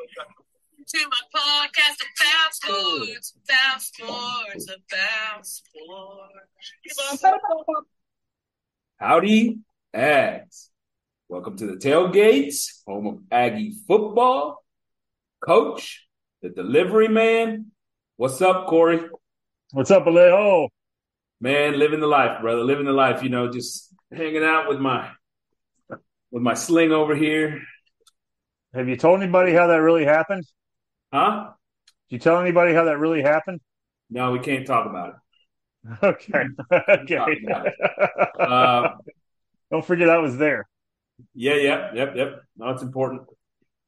to my podcast about sports, about sports, about sports. Howdy, Ags. Welcome to the tailgates, home of Aggie football. Coach, the delivery man. What's up, Corey? What's up, Alejo? Man, living the life, brother. Living the life. You know, just hanging out with my with my sling over here. Have you told anybody how that really happened? Huh? Did you tell anybody how that really happened? No, we can't talk about it. Okay. okay. Uh, Don't forget I was there. yeah, yeah, yep, yep. No, it's important.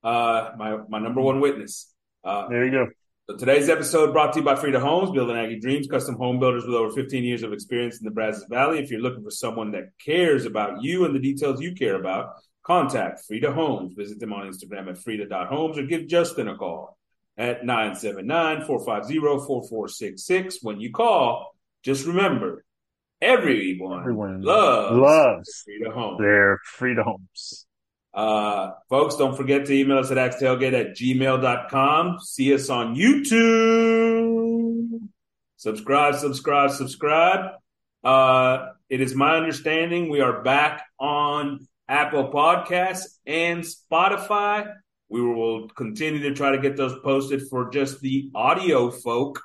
Uh, my my number one witness. Uh, There you go. So today's episode brought to you by Frida Homes, building Aggie Dreams, custom home builders with over 15 years of experience in the Brazos Valley. If you're looking for someone that cares about you and the details you care about, contact Frida Homes. Visit them on Instagram at frida.homes or give Justin a call at 979-450-4466. When you call, just remember, everyone, Everyone loves, loves Frida Homes. their freedoms. Uh, folks, don't forget to email us at agstailgate at gmail.com. See us on YouTube. Subscribe, subscribe, subscribe. Uh, it is my understanding we are back on Apple Podcasts and Spotify. We will continue to try to get those posted for just the audio folk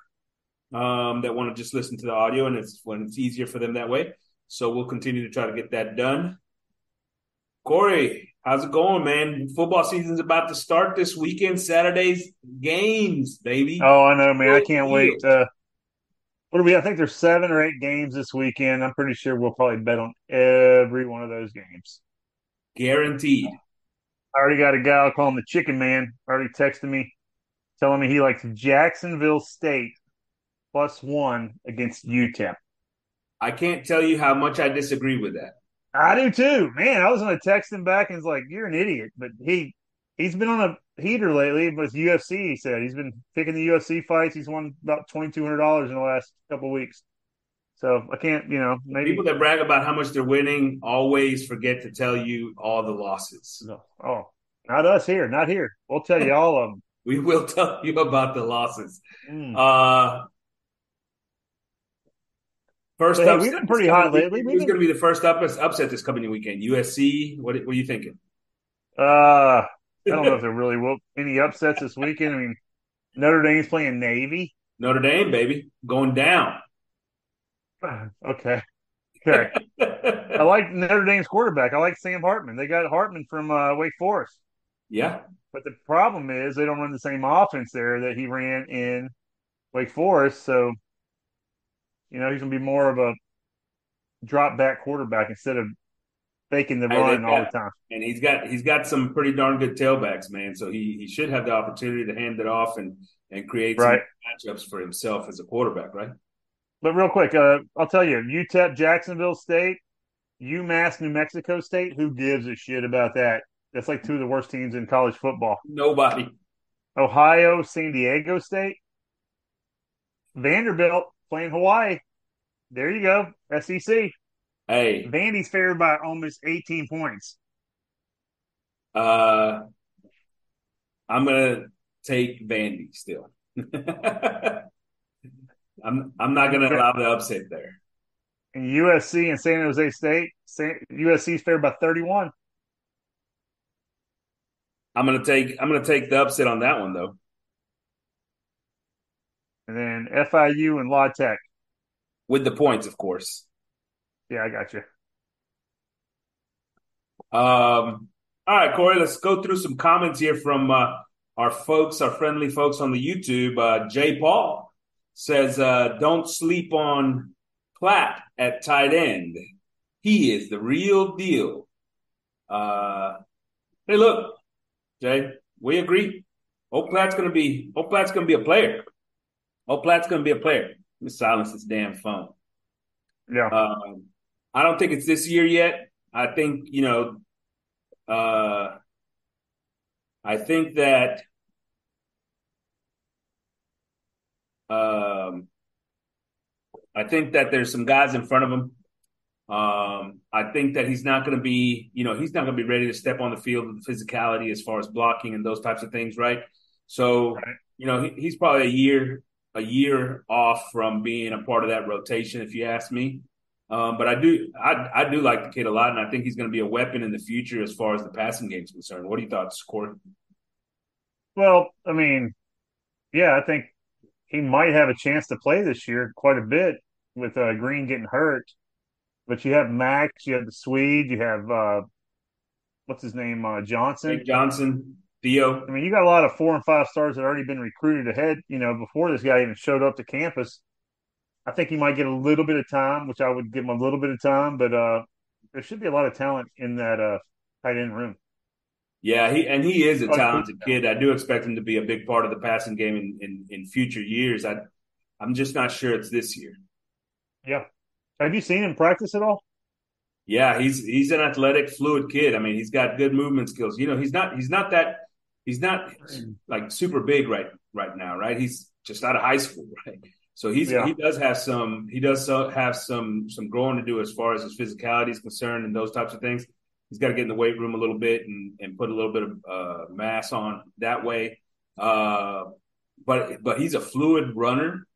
um, that want to just listen to the audio, and it's when it's easier for them that way. So we'll continue to try to get that done. Corey, how's it going, man? Football season's about to start this weekend. Saturday's games, baby. Oh, I know, man. I can't wait. Uh, what are we? I think there's seven or eight games this weekend. I'm pretty sure we'll probably bet on every one of those games. Guaranteed. I already got a guy, I'll call him the chicken man, already texted me telling me he likes Jacksonville State plus one against UTEP. I can't tell you how much I disagree with that. I do too, man. I was gonna text him back and was like, "You're an idiot," but he he's been on a heater lately with UFC. He said he's been picking the UFC fights. He's won about twenty two hundred dollars in the last couple of weeks. So I can't, you know, maybe. People that brag about how much they're winning always forget to tell you all the losses. No. Oh, not us here, not here. We'll tell you all of them. We will tell you about the losses. Mm. Uh, first hey, upset we've been pretty hot lately. Who's going to be the first up- upset this coming weekend? USC. What, what are you thinking? Uh, I don't know if there really will be any upsets this weekend. I mean, Notre Dame's playing Navy. Notre Dame, baby, going down. Okay. Okay. I like Notre Dame's quarterback. I like Sam Hartman. They got Hartman from uh, Wake Forest. yeah, But the problem is they don't run the same offense there that he ran in Wake Forest. So, you know, he's going to be more of a drop back quarterback instead of faking the run all got- the time. and he's got he's got some pretty darn good tailbacks, man. So he he should have the opportunity to hand it off and and create Right. some matchups for himself as a quarterback, right? But real quick, uh, I'll tell you, UTEP, Jacksonville State, UMass, New Mexico State. Who gives a shit about that? That's like two of the worst teams in college football. Nobody. Ohio, San Diego State, Vanderbilt playing Hawaii. There you go, SEC. Hey, Vandy's favored by almost 18 points. uh, I'm gonna take Vandy still. I'm I'm not gonna allow the upset there. And USC and San Jose State, San, USC's favored by 31. I'm gonna take I'm gonna take the upset on that one though. And then FIU and La Tech. With the points, of course. Yeah, I got you. Um, all right, Corey, let's go through some comments here from uh, our folks, our friendly folks on the YouTube. Uh, Jay Paul says, uh, "Don't sleep on Platt at tight end. He is the real deal." Uh, hey, look, Jay, we agree. Oak Platt's gonna be Oak Platt's gonna be a player. Oak Platt's gonna be a player. Let me silence this damn phone. Yeah. Um, I don't think it's this year yet. I think you know. Uh, I think that um, I think that there's some guys in front of him Um, I think that he's not going to be, you know, he's not going to be ready to step on the field with the physicality as far as blocking and those types of things, right? So, right. you know, he, he's probably a year a year off from being a part of that rotation, if you ask me. Um, but I do, I, I do like the kid a lot, and I think he's going to be a weapon in the future as far as the passing game is concerned. What are your thoughts, Corey? Well, I mean, yeah, I think he might have a chance to play this year quite a bit with uh, Green getting hurt. But you have Max, you have the Swede, you have uh, what's his name, uh, Johnson. Johnson, Theo. I mean, you got a lot of four and five stars that already been recruited ahead. You know, before this guy even showed up to campus. I think he might get a little bit of time, which I would give him a little bit of time. But uh, there should be a lot of talent in that uh, tight end room. Yeah, he and he is a oh, talented kid. I do expect him to be a big part of the passing game in, in, in future years. I I'm just not sure it's this year. Yeah. Have you seen him practice at all? Yeah, he's he's an athletic, fluid kid. I mean, he's got good movement skills. You know, he's not he's not that he's not like super big right right now, right? He's just out of high school, right? So he's yeah. he does have some he does have some some growing to do as far as his physicality is concerned and those types of things. He's got to get in the weight room a little bit and, and put a little bit of uh, mass on that way. Uh, but but he's a fluid runner.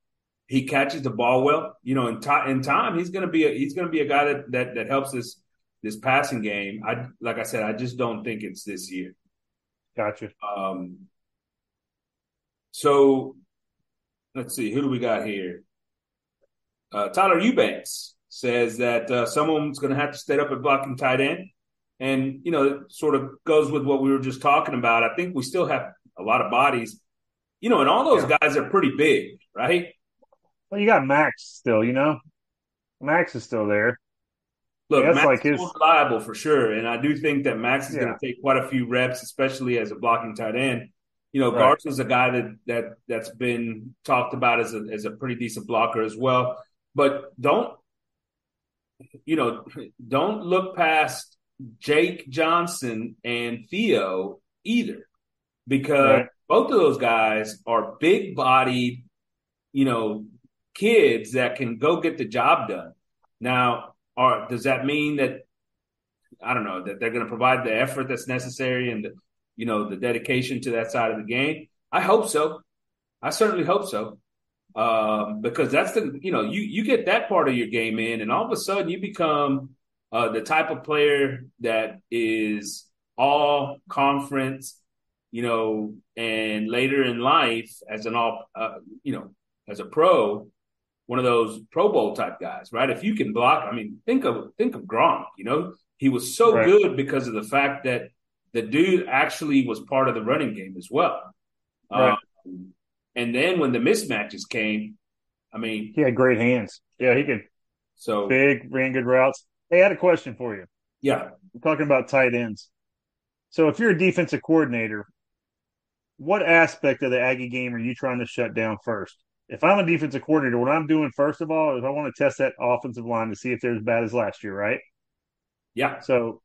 He catches the ball well. You know, in, t- in time, he's gonna be a, he's gonna be a guy that, that that helps this this passing game. I like I said, I just don't think it's this year. Gotcha. Um, so let's see, who do we got here? Uh, Tyler Eubanks says that uh, someone's going to have to step up at blocking tight end. And, you know, it sort of goes with what we were just talking about. I think we still have a lot of bodies, you know, and all those yeah. guys are pretty big, right? Well, you got Max still, you know? Max is still there. Look, Max like is his... reliable for sure. And I do think that Max is yeah. going to take quite a few reps, especially as a blocking tight end. You know, right. Garza's a guy that that that's been talked about as a as a pretty decent blocker as well. But don't you know, don't look past Jake Johnson and Theo either, because right. both of those guys are big bodied, you know, kids that can go get the job done. Now, are does that mean that I don't know that they're going to provide the effort that's necessary and the you know, the dedication to that side of the game? I hope so. I certainly hope so. Um, because that's the, you know, you, you get that part of your game in and all of a sudden you become uh, the type of player that is all conference, you know, and later in life as an all, uh, you know, as a pro, one of those Pro Bowl type guys, right? If you can block, I mean, think of think of Gronk. You know, he was so right. good because of the fact that the dude actually was part of the running game as well. Right. Um, and then when the mismatches came, I mean, he had great hands. Yeah, he could. So big, ran good routes. Hey, I had a question for you. Yeah, we're talking about tight ends. So if you're a defensive coordinator, what aspect of the Aggie game are you trying to shut down first? If I'm a defensive coordinator, what I'm doing first of all is I want to test that offensive line to see if they're as bad as last year, right? Yeah. So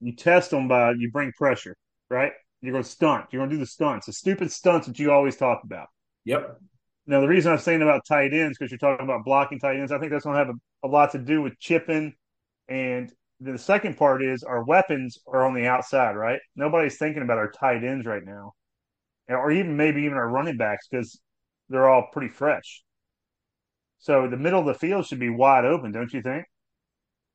you test them by you bring pressure, right? You're going to stunt. You're going to do the stunts, the stupid stunts that you always talk about. Yep. Now, the reason I'm saying about tight ends because you're talking about blocking tight ends, I think that's going to have a, a lot to do with chipping. And the second part is our weapons are on the outside, right? Nobody's thinking about our tight ends right now, or even maybe even our running backs because they're all pretty fresh. So the middle of the field should be wide open, don't you think?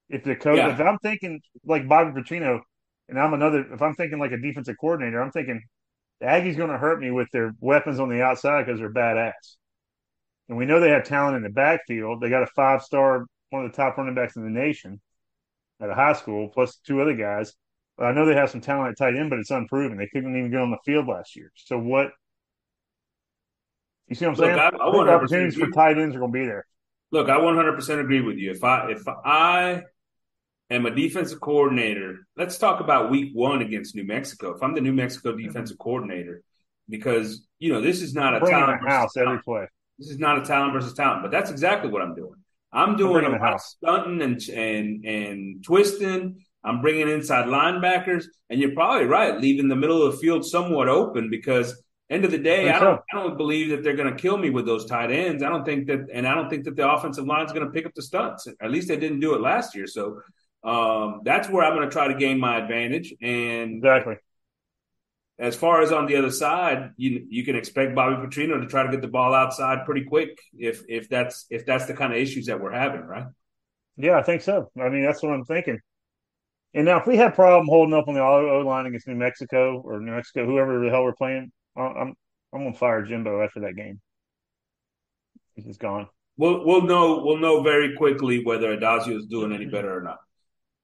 If the coach, yeah. if I'm thinking like Bobby Petrino, and I'm another, if I'm thinking like a defensive coordinator, I'm thinking the Aggies going to hurt me with their weapons on the outside because they're badass. And we know they have talent in the backfield. They got a five star, one of the top running backs in the nation at a high school, plus two other guys. I know they have some talent at tight end, but it's unproven. They couldn't even get on the field last year. So what? You see what I'm Look, saying? I, I opportunities for tight ends are going to be there. Look, I 100% agree with you. If I if I am a defensive coordinator, let's talk about week one against New Mexico. If I'm the New Mexico mm-hmm. defensive coordinator, because you know this is not a talent house every play. This is not a talent versus talent, but that's exactly what I'm doing. I'm doing I'm a lot stunting and and and twisting. I'm bringing inside linebackers, and you're probably right, leaving the middle of the field somewhat open because End of the day, I don't, so. I don't believe that they're going to kill me with those tight ends. I don't think that, and I don't think that the offensive line is going to pick up the stunts. At least they didn't do it last year. So um, that's where I'm going to try to gain my advantage. And Exactly. As far as on the other side, you you can expect Bobby Petrino to try to get the ball outside pretty quick if if that's if that's the kind of issues that we're having, right? Yeah, I think so. I mean, that's what I'm thinking. And now, if we have problem holding up on the O line against New Mexico or New Mexico, whoever the hell we're playing, I'm I'm gonna fire Jimbo after that game. He's gone. We'll we'll know we'll know very quickly whether Addazio is doing any mm-hmm. better or not.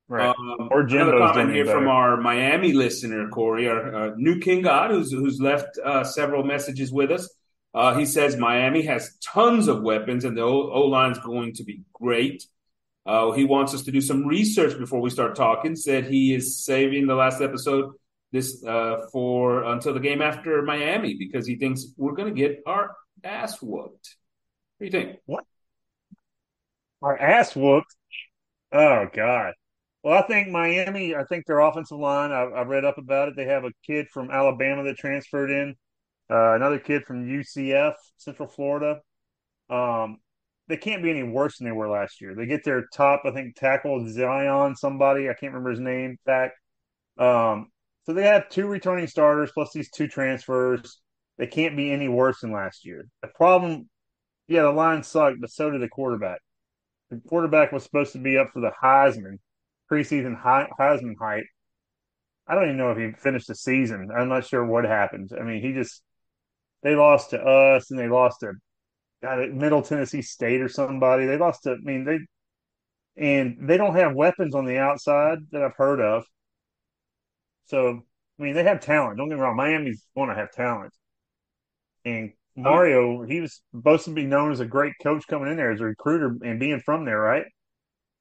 Right. Um, Or another comment here better. from our Miami listener, Corey, our uh, new King God, who's who's left uh, several messages with us. Uh, he says Miami has tons of weapons and the O line's going to be great. Uh, he wants us to do some research before we start talking. Said he is saving the last episode this uh, for until the game after Miami because he thinks we're going to get our ass whooped. What do you think? What? Our ass whooped. Oh God. Well, I think Miami. I think their offensive line. I, I read up about it. They have a kid from Alabama that transferred in. Uh, another kid from UCF, Central Florida. Um, they can't be any worse than they were last year. They get their top, I think, tackle Zion, somebody I can't remember his name back. Um, so they have two returning starters plus these two transfers. They can't be any worse than last year. The problem, yeah, the line sucked, but so did the quarterback. The quarterback was supposed to be up for the Heisman preseason Hei- Heisman hype. I don't even know if he finished the season. I'm not sure what happened. I mean, he just they lost to us and they lost to God, Middle Tennessee State or somebody. They lost to. I mean, they and they don't have weapons on the outside that I've heard of. So I mean, they have talent. Don't get me wrong. Miami's going to have talent. And oh, Mario, he was supposed to be known as a great coach coming in there as a recruiter and being from there, right?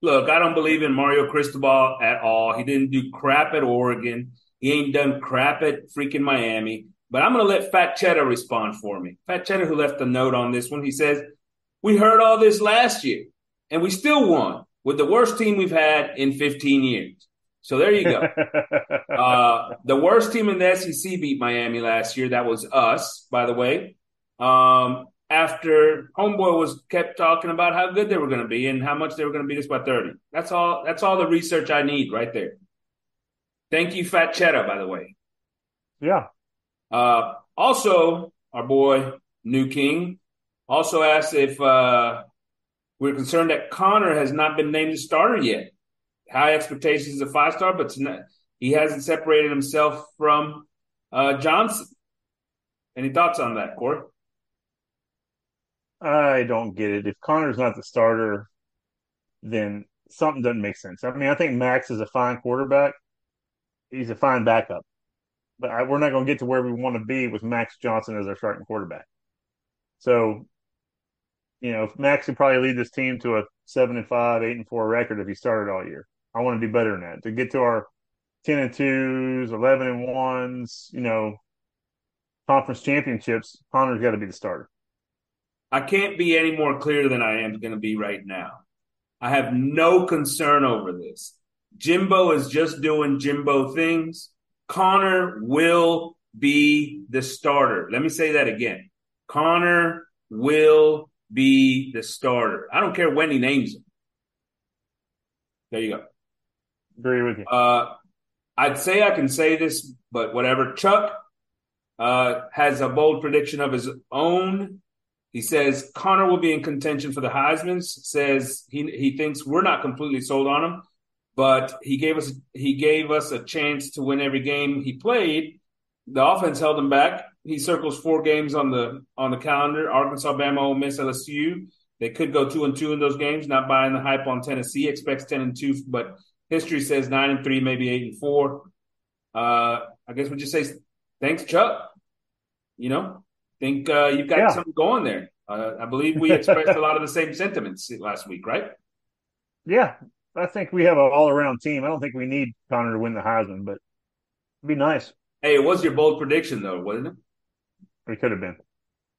Look, I don't believe in Mario Cristobal at all. He didn't do crap at Oregon. He ain't done crap at freaking Miami. But I'm going to let Fat Cheddar respond for me. Fat Cheddar, who left a note on this one, he says, We heard all this last year, and we still won with the worst team we've had in 15 years. So there you go. uh, the worst team in the SEC beat Miami last year. That was us, by the way. Um, after Homeboy was kept talking about how good they were going to be and how much they were going to beat us by 30. That's all. That's all the research I need right there. Thank you, Fat Cheddar, by the way. yeah. Uh, also, our boy New King also asked if uh, we're concerned that Connor has not been named the starter yet. High expectations of five star, but he hasn't separated himself from uh, Johnson. Any thoughts on that, Corey? I don't get it. If Connor's not the starter, then something doesn't make sense. I mean, I think Max is a fine quarterback. He's a fine backup, but I, we're not going to get to where we want to be with Max Johnson as our starting quarterback. So, you know, Max could probably lead this team to a seven and five, eight and four record if he started all year. I want to do better than that to get to our ten and twos, eleven and ones. You know, conference championships. Connor's got to be the starter. I can't be any more clear than I am going to be right now. I have no concern over this. Jimbo is just doing Jimbo things. Connor will be the starter. Let me say that again. Connor will be the starter. I don't care when he names him. There you go. Agree with you. Uh, I'd say I can say this, but whatever. Chuck uh, has a bold prediction of his own. He says Connor will be in contention for the Heisman. Says he he thinks we're not completely sold on him, but he gave us he gave us a chance to win every game he played. The offense held him back. He circles four games on the on the calendar: Arkansas, Bama, Ole Miss, LSU. They could go two and two in those games. Not buying the hype on Tennessee. Expects ten and two, but history says nine and three, maybe eight and four. Uh, I guess we just say thanks, Chuck. You know, think uh, you've got Yeah. something going there. Uh, I believe we expressed a lot of the same sentiments last week, right? Yeah, I think we have an all around team. I don't think we need Connor to win the Heisman, but it'd be nice. Hey, it was your bold prediction, though, wasn't it? It could have been.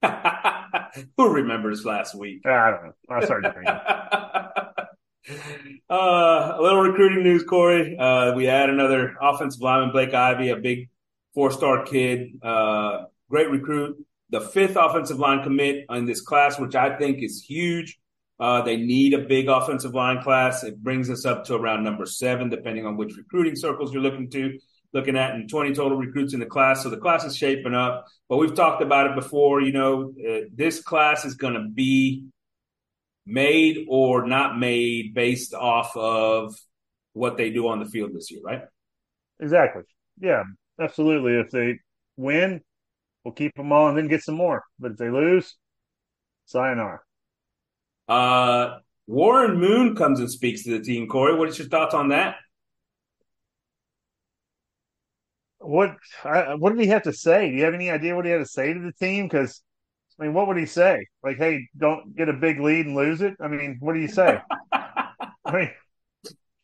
Who remembers last week? I don't know. I started drinking. uh, a little recruiting news, Corey. Uh, we had another offensive lineman, Blake Ivy, a big four-star kid, uh, great recruit. The fifth offensive line commit in this class, which I think is huge. Uh, they need a big offensive line class. It brings us up to around number seven, depending on which recruiting circles you're looking to looking at, and 20 total recruits in the class. So the class is shaping up. But we've talked about it before. You know, uh, this class is going to be made or not made based off of what they do on the field this year, right? Exactly. Yeah, absolutely. If they win, we'll keep them all and then get some more. But if they lose, sayonara. Uh, Warren Moon comes and speaks to the team. Corey, what is your thoughts on that? What what did he have to say? Do you have any idea what he had to say to the team? Because I mean, what would he say? Like, hey, don't get a big lead and lose it. I mean, what do you say? I mean,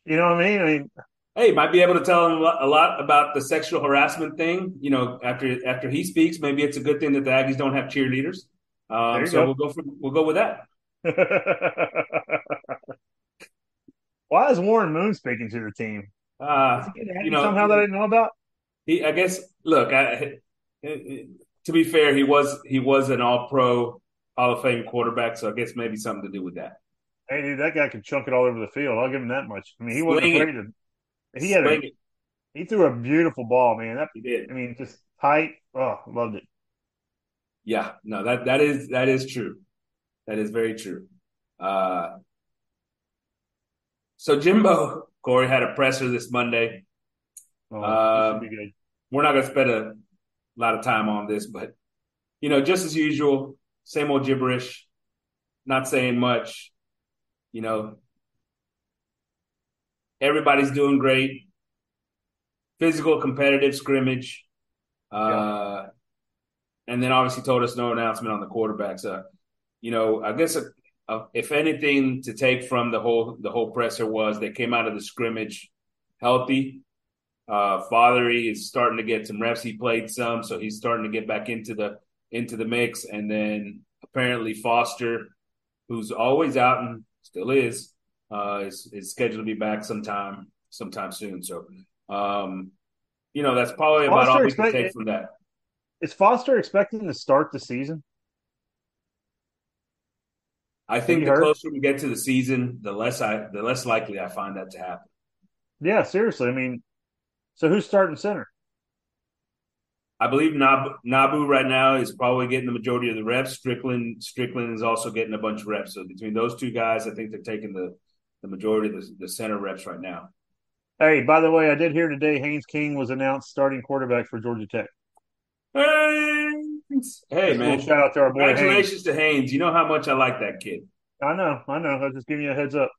you know what I mean? I mean, hey, might be able to tell him a lot about the sexual harassment thing. You know, after after he speaks, maybe it's a good thing that the Aggies don't have cheerleaders. Um, so go. we'll go for we'll go with that. Why is Warren Moon speaking to the team? Uh, you know, somehow that I didn't know about. He, I guess. Look, I, to be fair, he was he was an All Pro Hall of Fame quarterback, so I guess maybe something to do with that. Hey, dude, that guy can chunk it all over the field. I'll give him that much. I mean, he wasn't afraid to. He had a, he threw a beautiful ball, man. That he did. I mean, just tight. Oh, loved it. Yeah, no that that is that is true. That is very true. Uh, so Jimbo Corey had a presser this Monday. Oh, um. We're not going to spend a lot of time on this, but you know, just as usual, same old gibberish, not saying much. You know, everybody's doing great. Physical, competitive scrimmage. Uh, yeah. And then obviously told us no announcement on the quarterbacks. Uh, you know, I guess uh, if anything to take from the whole the whole presser was they came out of the scrimmage healthy. Uh, Fatheree is starting to get some reps. He played some, so he's starting to get back into the into the mix. And then apparently Foster, who's always out and still is, uh, is, is scheduled to be back sometime sometime soon. So, um, you know, that's probably about all we expect- can take from that. Is Foster expecting to start the season? I think the closer we get to the season, the less I the less likely I find that to happen. Yeah, seriously. I mean, so who's starting center? I believe Nab- Nabou right now is probably getting the majority of the reps. Strickland Strickland is also getting a bunch of reps. So between those two guys, I think they're taking the the majority of the, the center reps right now. Hey, by the way, I did hear today Haynes King was announced starting quarterback for Georgia Tech. Haynes. Hey, man. Shout out to our boy. Congratulations Haynes. to Haynes. You know how much I like that kid. I know. I know. I was just giving you a heads up.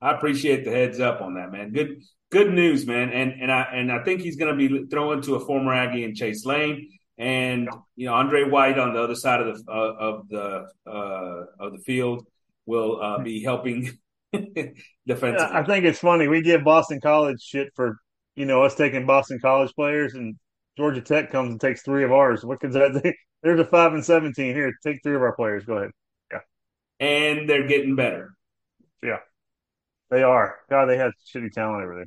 I appreciate the heads up on that, man. Good good news, man. And and I and I think he's going to be throwing to a former Aggie in Chase Lane, and you know Andre White on the other side of the uh, of the uh, of the field will uh, be helping defensively. I think it's funny. We give Boston College shit for you know us taking Boston College players, and Georgia Tech comes and takes three of ours. What could that? Do? There's a five and seventeen here. Take three of our players. Go ahead. Yeah, and they're getting better. Yeah, they are. God, they have shitty talent over there.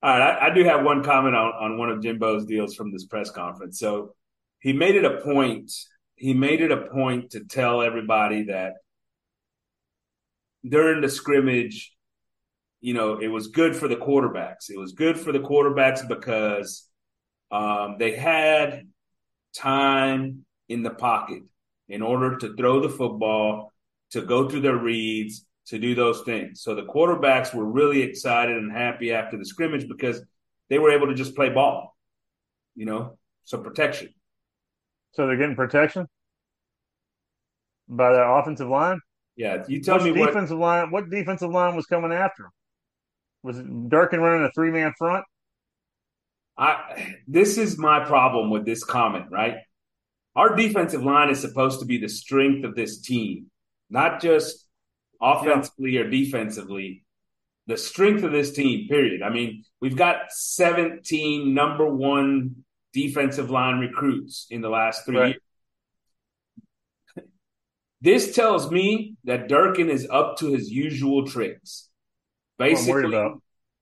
All right, I, I, do have one comment on, on one of Jimbo's deals from this press conference. So he made it a point. He made it a point to tell everybody that during the scrimmage, you know, it was good for the quarterbacks. It was good for the quarterbacks because um, they had time in the pocket in order to throw the football, to go through their reads, to do those things. So the quarterbacks were really excited and happy after the scrimmage because they were able to just play ball, you know, so protection. So they're getting protection by the offensive line? Yeah. You tell Which me defensive what, line, what defensive line was coming after him? Was it Durkin running a three man front? I, this is my problem with this comment, right? Our defensive line is supposed to be the strength of this team, not just offensively yeah. or defensively, the strength of this team, period. I mean, we've got 17 number one defensive line recruits in the last three right. years. This tells me that Durkin is up to his usual tricks. Basically,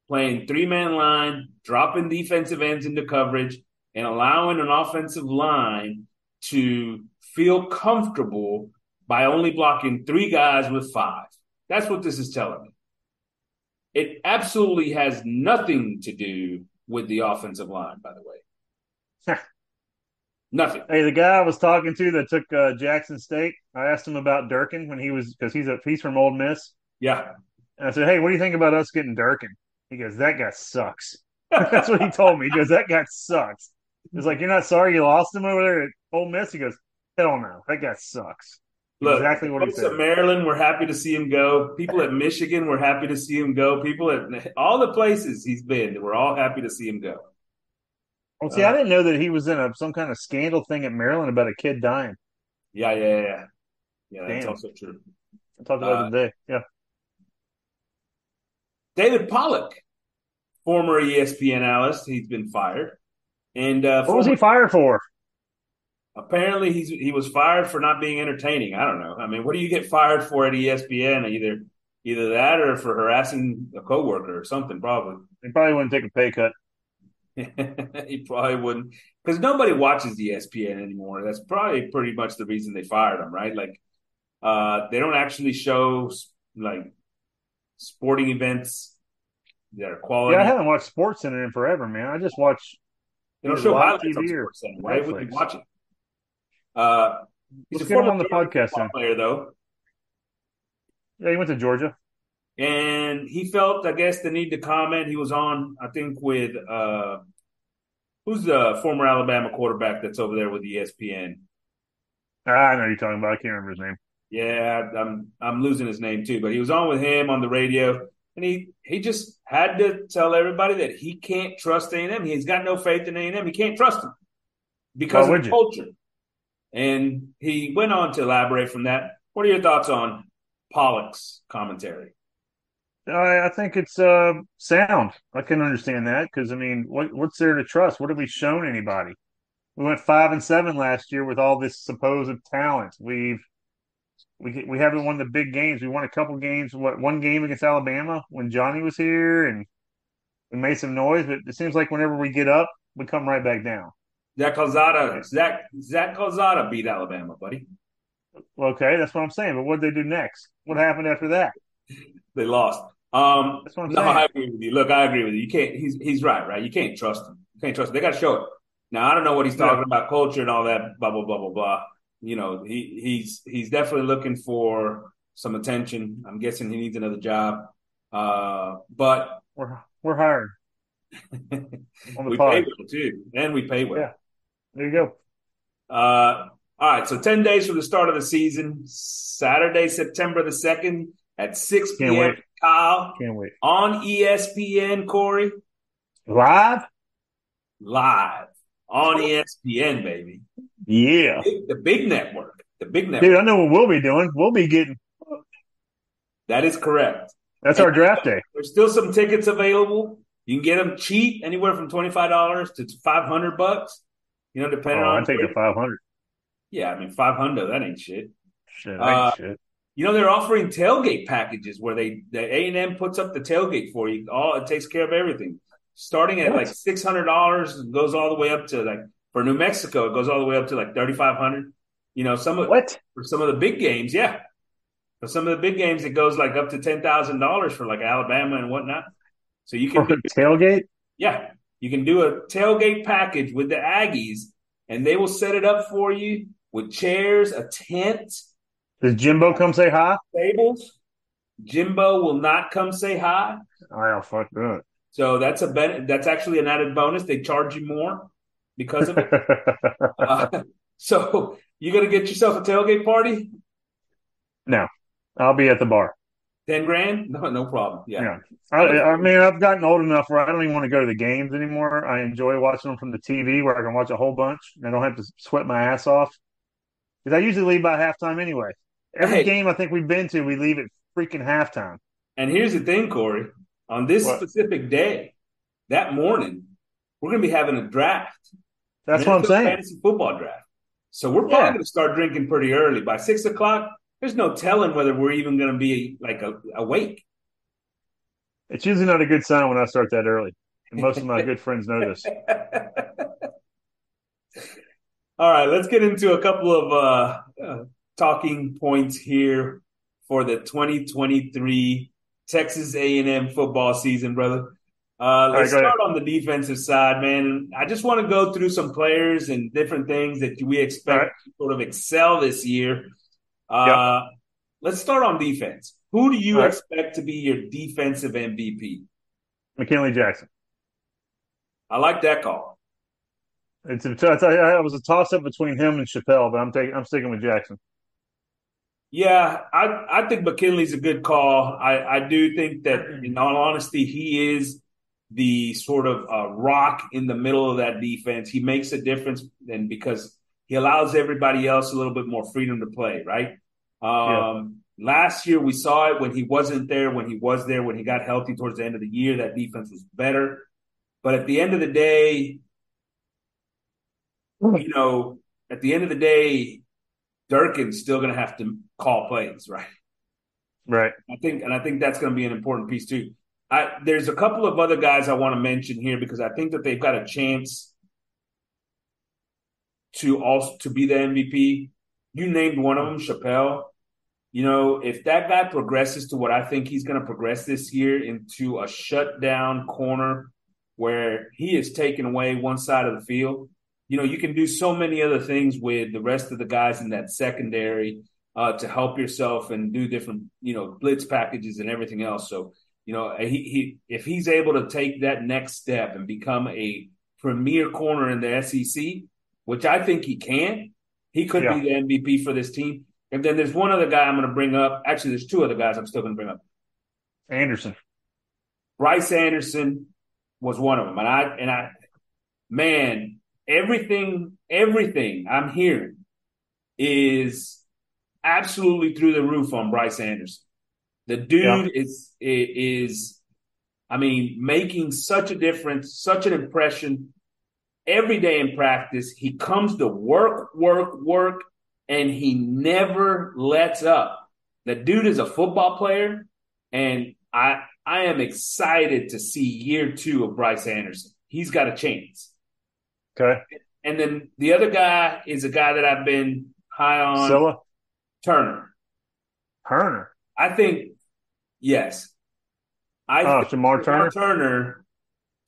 playing three man line, dropping defensive ends into coverage, and allowing an offensive line to feel comfortable by only blocking three guys with five. That's what this is telling me. It absolutely has nothing to do with the offensive line, by the way. Nothing. Hey, the guy I was talking to that took uh, Jackson State, I asked him about Durkin when he was because he's a he's from Ole Miss, Yeah. and I said, "Hey, what do you think about us getting Durkin?" He goes, "That guy sucks." That's what he told me. He goes, "That guy sucks." It's like you're not sorry you lost him over there at Ole Miss. He goes, "Hell no, that guy sucks." Look, Exactly what he said. at Maryland, we're happy to see him go. People at Michigan, we're happy to see him go. People at all the places he's been, we're all happy to see him go. Well, see, Uh, I didn't know that he was in a some kind of scandal thing at Maryland about a kid dying. Yeah, yeah, yeah. Yeah, that's also true. I talked about Uh, it today. Yeah. David Pollack, former ESPN analyst, he's been fired. And uh, What was he fired for? apparently he's he was fired for not being entertaining. I don't know. I mean, what do you get fired for at ESPN? Either either that or for harassing a coworker or something, probably. He probably wouldn't take a pay cut. he probably wouldn't because nobody watches ESPN anymore. That's probably pretty much the reason they fired him, right? Like, uh, they don't actually show like sporting events that are quality. Yeah, I haven't watched Sports Center in forever, man. I just watch. they don't show live on TV or Sports Center. Why would you Netflix. watch it? Uh, he's Let's a get him former on the podcast player though, Yeah, he went to Georgia. And he felt, I guess, the need to comment. He was on, I think, with uh, who's the former Alabama quarterback that's over there with ESPN. Ah, I know you're talking about. I can't remember his name. Yeah, I'm I'm losing his name too, but he was on with him on the radio, and he he just had to tell everybody that he can't trust A and M. He's got no faith in A and M. He can't trust them because of would the you? culture. And he went on to elaborate from that. What are your thoughts on Pollack's commentary? I, I think it's uh, sound. I can understand that because I mean, what what's there to trust? What have we shown anybody? We went five and seven last year with all this supposed talent. We've we we haven't won the big games. We won a couple games. What one game against Alabama when Johnny was here, and we made some noise. But it seems like whenever we get up, we come right back down. Zach Calzada, Zach Zach Calzada beat Alabama, buddy. Okay, that's what I'm saying. But what did they do next? What happened after that? They lost. Um, That's what I'm no, saying. I agree with you. Look, I agree with you. You can't. He's he's right, right? You can't trust him. You can't trust. Him. They got to show it. Now I don't know what he's talking about culture and all that. Blah blah blah blah blah. You know, he he's he's definitely looking for some attention. I'm guessing he needs another job. Uh, but We're we're hired on the we pod. pay well too, and we pay well. Yeah. There you go. Uh, all right, so 10 days from the start of the season, Saturday, September the 2nd at 6 p.m. Kyle Can't wait. on ESPN, Corey, Live? live on ESPN, baby. Yeah. Big- The big network. The big network. Dude, I know what we'll be doing. We'll be getting That is correct. that's our draft day. There's still some tickets available. You can get them cheap, anywhere from $25 to 500 bucks. You know, depending Oh, depending I take the five hundred. Yeah, I mean, 500, that ain't shit. Shit, Uh, I ain't shit. You know they're offering tailgate packages where they the A and M puts up the tailgate for you. All it takes care of everything, starting at like six hundred dollars, goes all the way up to like for New Mexico, it goes all the way up to like thirty five hundred. You know some of What? for some of the big games, yeah. For some of the big games, it goes like up to ten thousand dollars for like Alabama and whatnot. So you can tailgate? yeah, you can do a tailgate package with the Aggies, and they will set it up for you with chairs, a tent, Does Jimbo come say hi? tables. Jimbo will not come say hi. Oh fuck that. So that's a ben- that's actually an added bonus. They charge you more because of it. Uh, so you gonna get yourself a tailgate party? no. I'll be at the bar. Ten grand? No, no problem. Yeah. Yeah. I, I mean, I've gotten old enough where I don't even want to go to the games anymore. I enjoy watching them from the TV where I can watch a whole bunch and I don't have to sweat my ass off. Because I usually leave by halftime anyway. Every Hey. game I think we've been to, we leave at freaking halftime. And here's the thing, Corey. On this What? specific day, that morning, we're gonna be having a draft. That's what I'm saying. Fantasy football draft. So we're probably Yeah. gonna start drinking pretty early. By six o'clock, there's no telling whether we're even gonna be like a, awake. It's usually not a good sign when I start that early. And most of my good friends know this. All right, let's get into a couple of uh, uh, talking points here for the 2023 Texas A&M football season, brother. Uh, let's right, start on the defensive side, man. I just want to go through some players and different things that we expect right. to sort of excel this year. Uh, yep. Let's start on defense. Who do you right. expect to be your defensive MVP? McKinley Jackson. I like that call. It's a, it's a, it was a toss up between him and Chappell, but I'm taking I'm sticking with Jackson. Yeah, I I think McKinley's a good call. I I do think that, in all honesty, he is the sort of uh, rock in the middle of that defense. He makes a difference, and because he allows everybody else a little bit more freedom to play, right? Um, yeah. Last year we saw it when he wasn't there. When he was there, when he got healthy towards the end of the year, that defense was better. But at the end of the day, you know, at the end of the day, Durkin's still going to have to call plays, right? Right. I think, and I think that's going to be an important piece too. I, there's a couple of other guys I want to mention here because I think that they've got a chance to also to be the MVP. You named one of them, Chappell. You know, if that guy progresses to what I think he's going to progress this year into a shutdown corner where he is taking away one side of the field, you know, you can do so many other things with the rest of the guys in that secondary uh, to help yourself and do different, you know, blitz packages and everything else. So you know, he, he if he's able to take that next step and become a premier corner in the SEC, which I think he can, he could yeah. be the MVP for this team. And then there's one other guy I'm going to bring up. Actually, there's two other guys I'm still going to bring up. Anderson, Bryce Anderson was one of them, and I and I, man, everything everything I'm hearing is absolutely through the roof on Bryce Anderson. The dude yeah. is is I mean making such a difference, such an impression every day in practice. He comes to work, work, work, and he never lets up. The dude is a football player, and I I am excited to see year two of Bryce Anderson. He's got a chance. Okay. And then the other guy is a guy that I've been high on. Silla? Turner. Turner. I think Yes. I oh, Shemar Turner. Turner.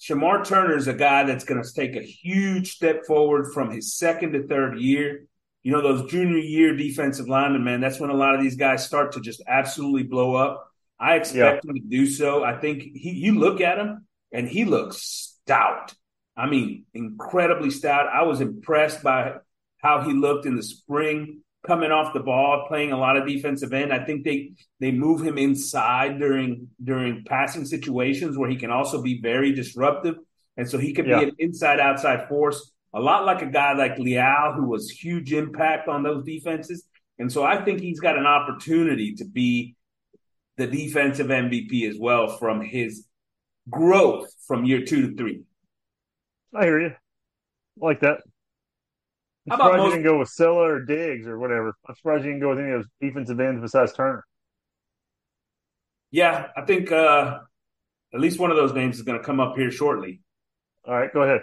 Shemar Turner is a guy that's going to take a huge step forward from his second to third year. You know, those junior year defensive linemen, man, that's when a lot of these guys start to just absolutely blow up. I expect yeah. him to do so. I think he, you look at him and he looks stout. I mean, incredibly stout. I was impressed by how he looked in the spring coming off the ball, playing a lot of defensive end. I think they they move him inside during during passing situations where he can also be very disruptive, and so he could yeah. be an inside outside force, a lot like a guy like Leal who was huge impact on those defenses. And so I think he's got an opportunity to be the defensive MVP as well from his growth from year two to three. I hear you. I like that. I'm surprised most... you didn't go with Silla or Diggs or whatever. I'm surprised you didn't go with any of those defensive ends besides Turner. Yeah, I think uh, at least one of those names is going to come up here shortly. All right, go ahead.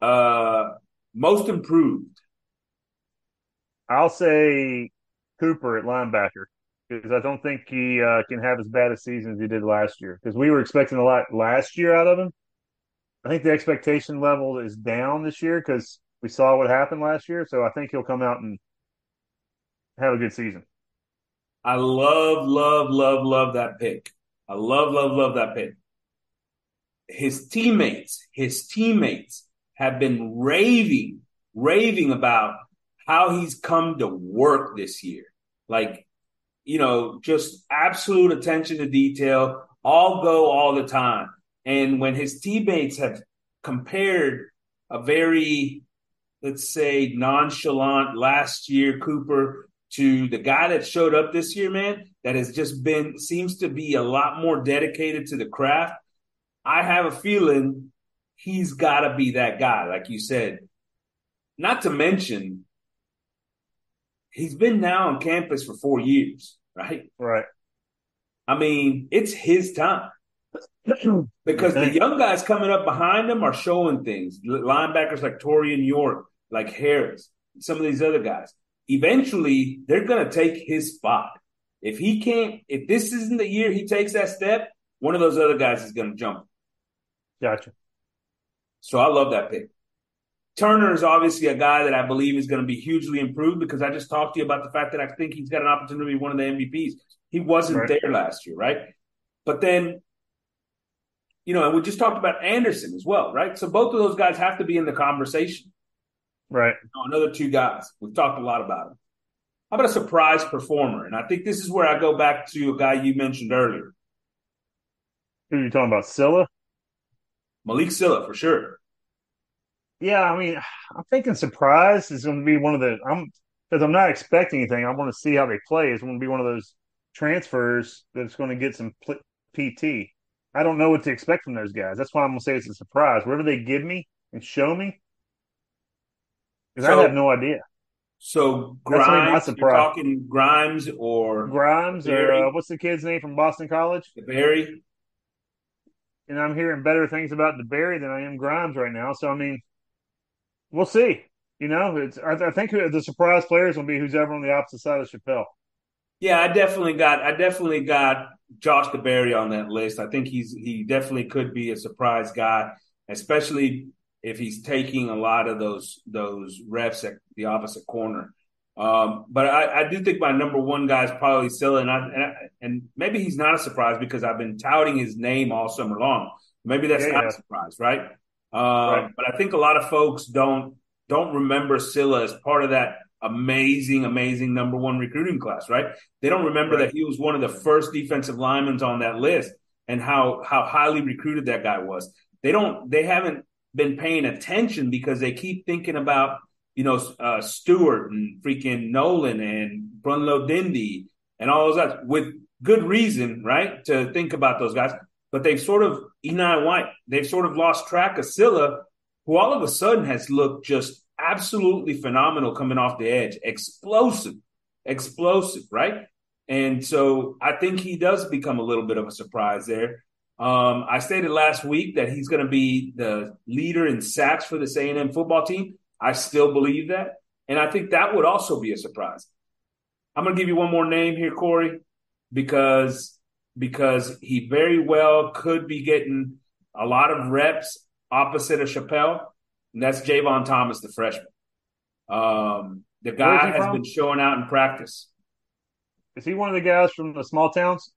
Uh, most improved. I'll say Cooper at linebacker because I don't think he uh, can have as bad a season as he did last year. Because we were expecting a lot last year out of him. I think the expectation level is down this year because we saw what happened last year. So I think he'll come out and have a good season. I love, love, love, love that pick. I love, love, love that pick. His teammates, his teammates have been raving, raving about how he's come to work this year. Like, you know, just absolute attention to detail, all go all the time. And when his teammates have compared a very let's say, nonchalant last year, Cooper, to the guy that showed up this year, man, that has just been, seems to be a lot more dedicated to the craft. I have a feeling he's got to be that guy, like you said. Not to mention, he's been now on campus for four years, right? Right. I mean, it's his time because the young guys coming up behind him are showing things. Linebackers like Taurean York, like Harris, some of these other guys. Eventually, they're going to take his spot. If he can't, if this isn't the year he takes that step, one of those other guys is going to jump. Gotcha. So I love that pick. Turner is obviously a guy that I believe is going to be hugely improved because I just talked to you about the fact that I think he's got an opportunity to be one of the MVPs. He wasn't right. there last year, right? But then, you know, and we just talked about Anderson as well, right? So both of those guys have to be in the conversation. Right. Another two guys. We've talked a lot about them. How about a surprise performer? And I think this is where I go back to a guy you mentioned earlier. Who are you talking about? Sylla? Malick Sylla, for sure. Yeah, I mean, I'm thinking surprise is going to be one of the. I'm because I'm not expecting anything. I want to see how they play. It's going to be one of those transfers that's going to get some PT. I don't know what to expect from those guys. That's why I'm going to say it's a surprise. Whatever they give me and show me, because So- I have no idea. So That's what I mean, Grimes, you're talking Grimes or Grimes or uh, what's the kid's name from Boston College? Barry? And I'm hearing better things about the Barry than I am Grimes right now. So I mean, we'll see. You know, it's I, I think the surprise players will be who's ever on the opposite side of Chappell. Yeah, I definitely got I definitely got Josh DeBerry on that list. I think he's he definitely could be a surprise guy, especially if he's taking a lot of those those reps at the opposite corner. Um, but I, I do think my number one guy is probably Sylla, and, I, and, I, and maybe he's not a surprise because I've been touting his name all summer long. Maybe that's Yeah, not yeah. a surprise, right? Um, Right. But I think a lot of folks don't don't remember Sylla as part of that amazing, amazing number one recruiting class, right? They don't remember Right. that he was one of the first defensive linemen on that list and how how highly recruited that guy was. They don't they haven't been paying attention because they keep thinking about you know uh, Stewart and freaking Nolan and Brunlo Dindy and all those guys with good reason, right? To think about those guys, but they've sort of Enai White, they've sort of lost track of Sylla, who all of a sudden has looked just absolutely phenomenal coming off the edge, explosive, explosive, right? And so I think he does become a little bit of a surprise there. Um, I stated last week that he's going to be the leader in sacks for this A&M football team. I still believe that, and I think that would also be a surprise. I'm going to give you one more name here, Corey, because because he very well could be getting a lot of reps opposite of Chappell, and that's Jayvon Thomas, the freshman. Um, the guy has from? been showing out in practice. Is he one of the guys from the small towns?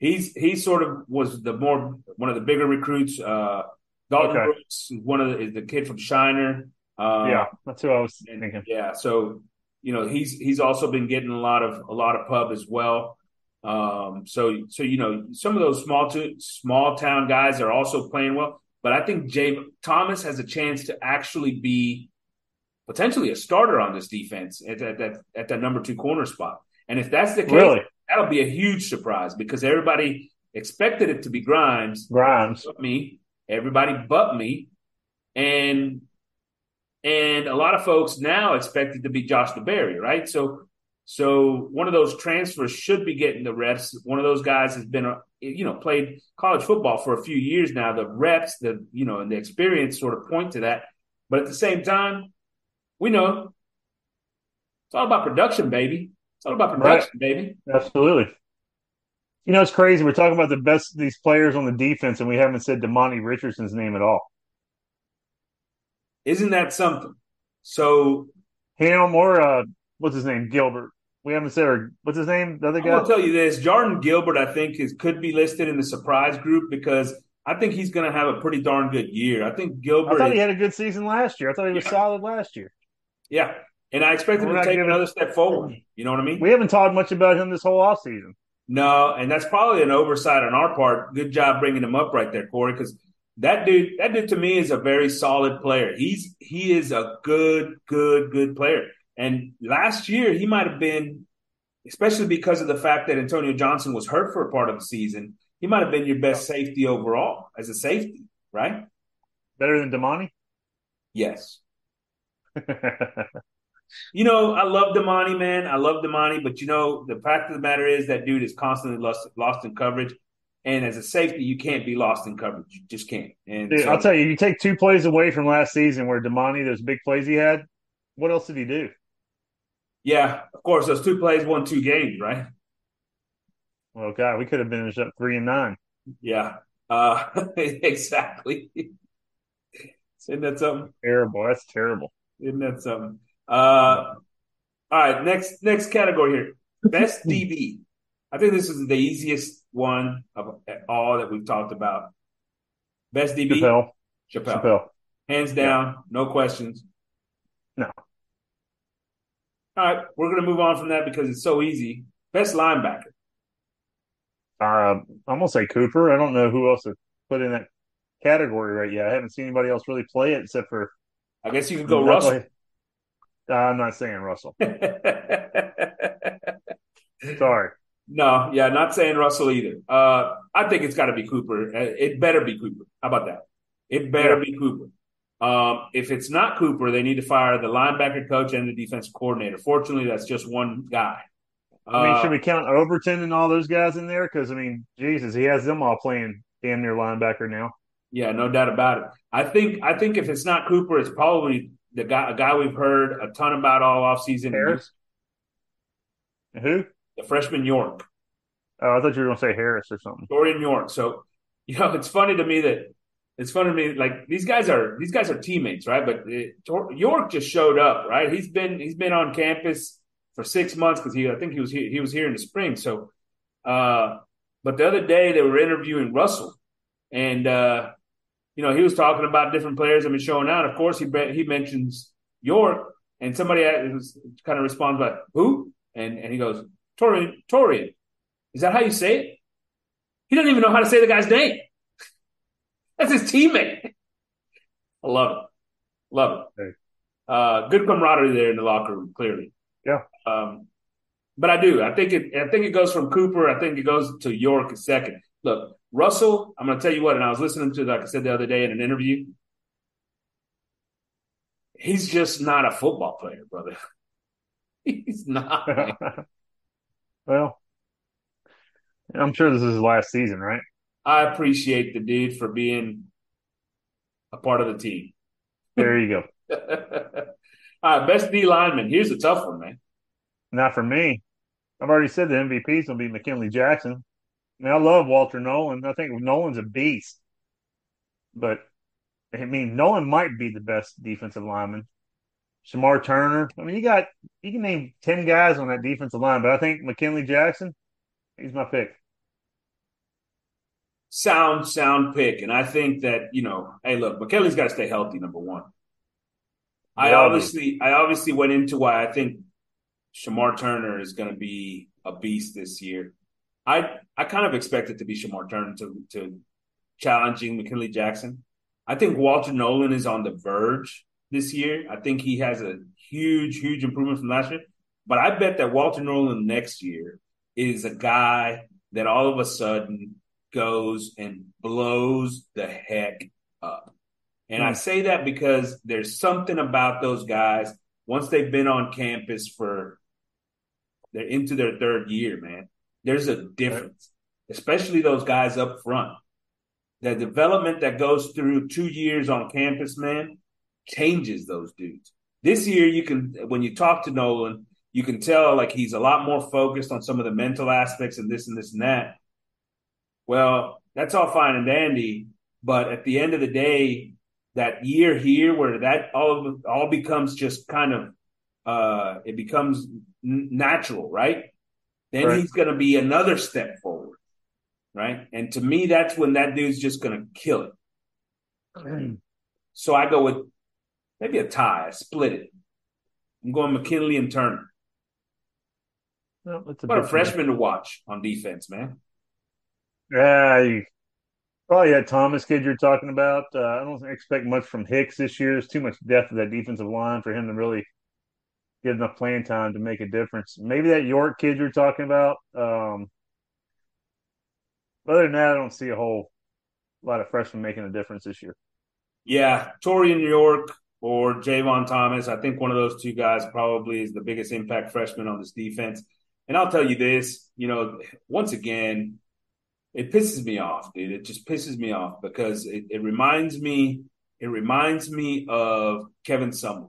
He's he sort of was the more one of the bigger recruits. Uh, Dalton Okay. Brooks, is one of the, is the kid from Shiner. Um, yeah, that's who I was and- thinking. yeah. So you know he's he's also been getting a lot of a lot of pub as well. Um, so so you know some of those small to, small town guys are also playing well. But I think Jay Thomas has a chance to actually be potentially a starter on this defense at that at, at that number two corner spot. And if that's the case, Really? That'll be a huge surprise because everybody expected it to be Grimes, Grimes. but me, everybody but me, and and a lot of folks now expect it to be Josh DeBerry, right? So so one of those transfers should be getting the reps. One of those guys has been, you know, played college football for a few years now. The reps, the you know, and the experience sort of point to that. But at the same time, we know it's all about production, baby. It's all about production, baby. Absolutely. You know, it's crazy. We're talking about the best these players on the defense, and we haven't said Demani Richardson's name at all. Isn't that something? So Him or uh, what's his name? Gilbert. We haven't said, or what's his name? The other guy? gonna tell you this: Jardin Gilbert, I think, is could be listed in the surprise group because I think he's going to have a pretty darn good year. I think I Gilbert, thought is- he had a good season last year. I thought he was Yeah. solid last year. yeah, and I expect him to take giving- another step forward. You know what I mean? We haven't talked much about him this whole offseason. No, and that's probably an oversight on our part. Good job bringing him up right there, Corey, because that dude, that dude to me is a very solid player. He's he is a good, good, good player. And last year he might have been, especially because of the fact that Antonio Johnson was hurt for a part of the season, he might have been your best safety overall as a safety, right? Better than Demani? Yes. You know, I love Demani, man. I love Demani, but you know, the fact of the matter is that dude is constantly lost, lost in coverage. And as a safety, you can't be lost in coverage. You just can't. And Dude, so- I'll tell you, you take two plays away from last season where Demani, those big plays he had. What else did he do? yeah, of course, those two plays won two games, right? Well, God, we could have finished up three and nine. Yeah, uh, exactly. Isn't that something? Terrible. That's terrible. Isn't that something? Uh, all right, next next category here, best DB. I think this is the easiest one of all that we've talked about. Best DB, Chappell. Chappell. Chappell. hands down, no questions. No. All right, we're gonna move on from that because it's so easy. Best linebacker. Uh, I'm gonna say Cooper. I don't know who else to put in that category right yet. I haven't seen anybody else really play it except for I guess you could go Russell. Uh, I'm not saying Russell. Sorry. no, yeah, not saying Russell either. Uh, I think it's got to be Cooper. Uh, It better be Cooper. How about that? It better Yeah. be Cooper. Um, if it's not Cooper, they need to fire the linebacker coach and the defensive coordinator. Fortunately, that's just one guy. I mean, Uh, should we count Overton and all those guys in there? Because I mean, Jesus, he has them all playing damn near linebacker now. Yeah, no doubt about it. I think I think if it's not Cooper, it's probably the guy a guy we've heard a ton about all offseason. Harris. Who? The freshman York. Oh, I thought you were going to say Harris or something. Taurean York. So, you know, it's funny to me that it's funny to me like these guys are these guys are teammates, right? But it, Tor- York just showed up, right? He's been he's been on campus for six months because he I think he was here, he was here in the spring. So, uh, but the other day they were interviewing Russell, and uh, you know he was talking about different players that have been showing out. Of course, he he mentions York, and somebody was kind of responds by who, and and he goes Taurean Taurean. Is that how you say it? He doesn't even know how to say the guy's name. That's his teammate. I love it. Love it. Uh, good camaraderie there in the locker room, clearly. Yeah. Um, but I do. I think it. I think it goes from Cooper. I think it goes to York second. Look, Russell. I'm going to tell you what. And I was listening to, like I said the other day in an interview. He's just not a football player, brother. He's not. well, I'm sure this is his last season, right? I appreciate the dude for being a part of the team. There you go. All right, best D lineman. Here's a tough one, man. Not for me. I've already said the MVP is going to be McKinley Jackson. I mean, I love Walter Nolan. I think Nolan's a beast. But, I mean, Nolan might be the best defensive lineman. Shemar Turner. I mean, you got, you can name 10 guys on that defensive line, but I think McKinley Jackson, he's my pick. Sound, sound pick. And I think that, you know, hey, look, McKinley's got to stay healthy, number one. I Yeah, obviously, I obviously went into why I think Shemar Turner is going to be a beast this year. I I kind of expect it to be Shemar Turner to to challenging McKinley Jackson. I think Walter Nolan is on the verge this year. I think he has a huge, huge improvement from last year. But I bet that Walter Nolan next year is a guy that all of a sudden goes and blows the heck up. And I Hmm. say that because there's something about those guys once they've been on campus for they're into their third year, man. There's a difference, especially those guys up front. The development that goes through two years on campus, man, changes those dudes. This year, you can when you talk to Nolan, you can tell like he's a lot more focused on some of the mental aspects and this and this and that. Well, that's all fine and dandy, but at the end of the day, that year here where that all all becomes just kind of uh it becomes n- natural, right? Then Right. he's going to be another step forward, right? And to me, that's when that dude's just going to kill it. So I go with maybe a tie, I split it. I'm going McKinley and Turner. Well, that's What a bit- freshman to watch on defense, man. Yeah, you, probably that Thomas kid you're talking about. Uh, I don't expect much from Hicks this year. There's too much depth of that defensive line for him to really get enough playing time to make a difference. Maybe that York kid you're talking about. Um, other than that, I don't see a whole lot of freshmen making a difference this year. Yeah, Taurean York or Jayvon Thomas. I think one of those two guys probably is the biggest impact freshman on this defense. And I'll tell you this, you know, once again, it pisses me off, dude. It just pisses me off because it, it reminds me it reminds me of Kevin Sumlin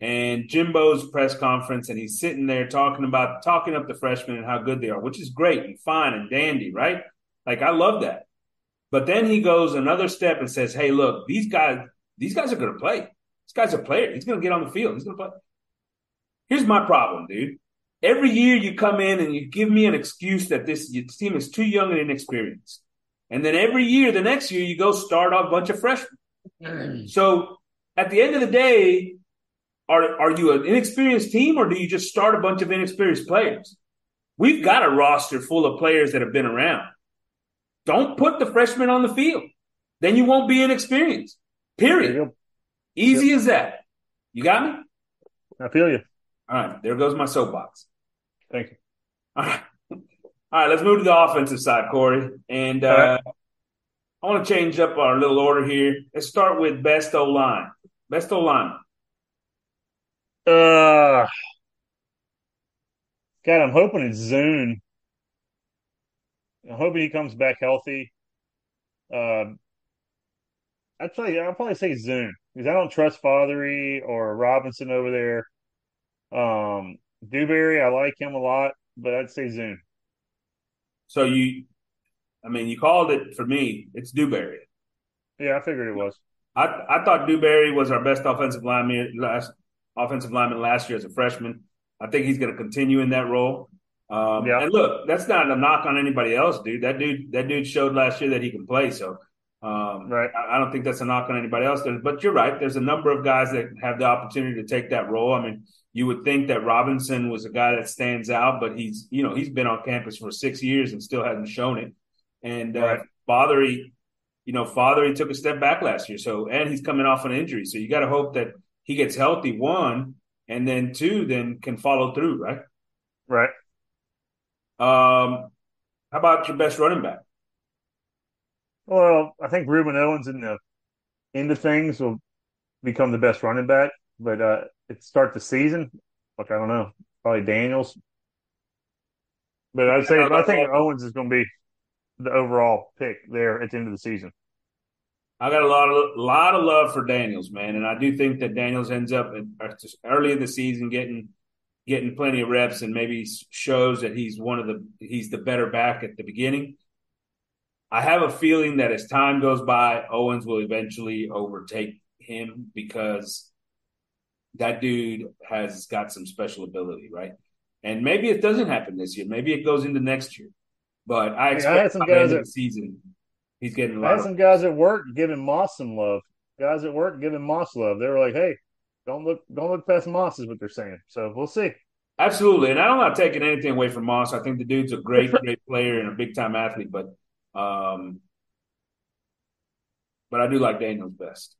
and Jimbo's press conference, and he's sitting there talking about talking up the freshmen and how good they are, which is great and fine and dandy, right? Like I love that. But then he goes another step and says, "Hey, look, these guys, these guys are going to play. This guy's a player. He's going to get on the field. He's going to play." Here's my problem, dude. Every year you come in and you give me an excuse that this team is too young and inexperienced, and then every year, the next year, you go start off a bunch of freshmen. Mm. so at the end of the day, are are you an inexperienced team or do you just start a bunch of inexperienced players? We've got a roster full of players that have been around. Don't put the freshmen on the field. Then you won't be inexperienced. Period. Easy yep. as that. You got me? I feel you. All right. There goes my soapbox. Thank you. All right. All right. Let's move to the offensive side, Corey. And uh, right. I want to change up our little order here. Let's start with best O line. Best O line. Uh, God, I'm hoping it's Zuhn. I'm hoping he comes back healthy. Um, I'd say I'll probably say Zuhn because I don't trust Fatheree or Robinson over there. Um, Dewberry, I like him a lot, but I'd say Zuhn. So you, I mean, you called it for me. It's Dewberry. Yeah, I figured it was. I I thought Dewberry was our best offensive lineman last offensive lineman last year as a freshman. I think he's going to continue in that role. Um, yeah. And look, that's not a knock on anybody else, dude. That dude, that dude showed last year that he can play. So, um, right. I, I, don't think that's a knock on anybody else. But you're right. There's a number of guys that have the opportunity to take that role. I mean, you would think that Robinson was a guy that stands out, but he's, you know, he's been on campus for six years and still hasn't shown it. And uh, right. Fatheree, you know, Fatheree took a step back last year. So, and he's coming off an injury. So you got to hope that he gets healthy, one, and then two, then can follow through, right? Right. Um, how about your best running back? Well, I think Rueben Owens in the end of things will become the best running back, but uh, it start the season. Like I don't know, probably Daniels. But I'd say I think Owens is going to be the overall pick there at the end of the season. I got a lot of lot of love for Daniels, man, and I do think that Daniels ends up uh, early in the season getting getting plenty of reps and maybe shows that he's one of the he's the better back at the beginning. I have a feeling that as time goes by, Owens will eventually overtake him because that dude has got some special ability, right? And maybe it doesn't happen this year. Maybe it goes into next year. But I expect I had some guys that, season He's getting. I had some guys at work giving Moss some love. Guys at work giving Moss love. They were like, "Hey, don't look, don't look past Moss," is what they're saying. So we'll see. Absolutely, and I'm not taking anything away from Moss. I think the dude's a great, great player and a big time athlete. But, um, but I do like Daniels best.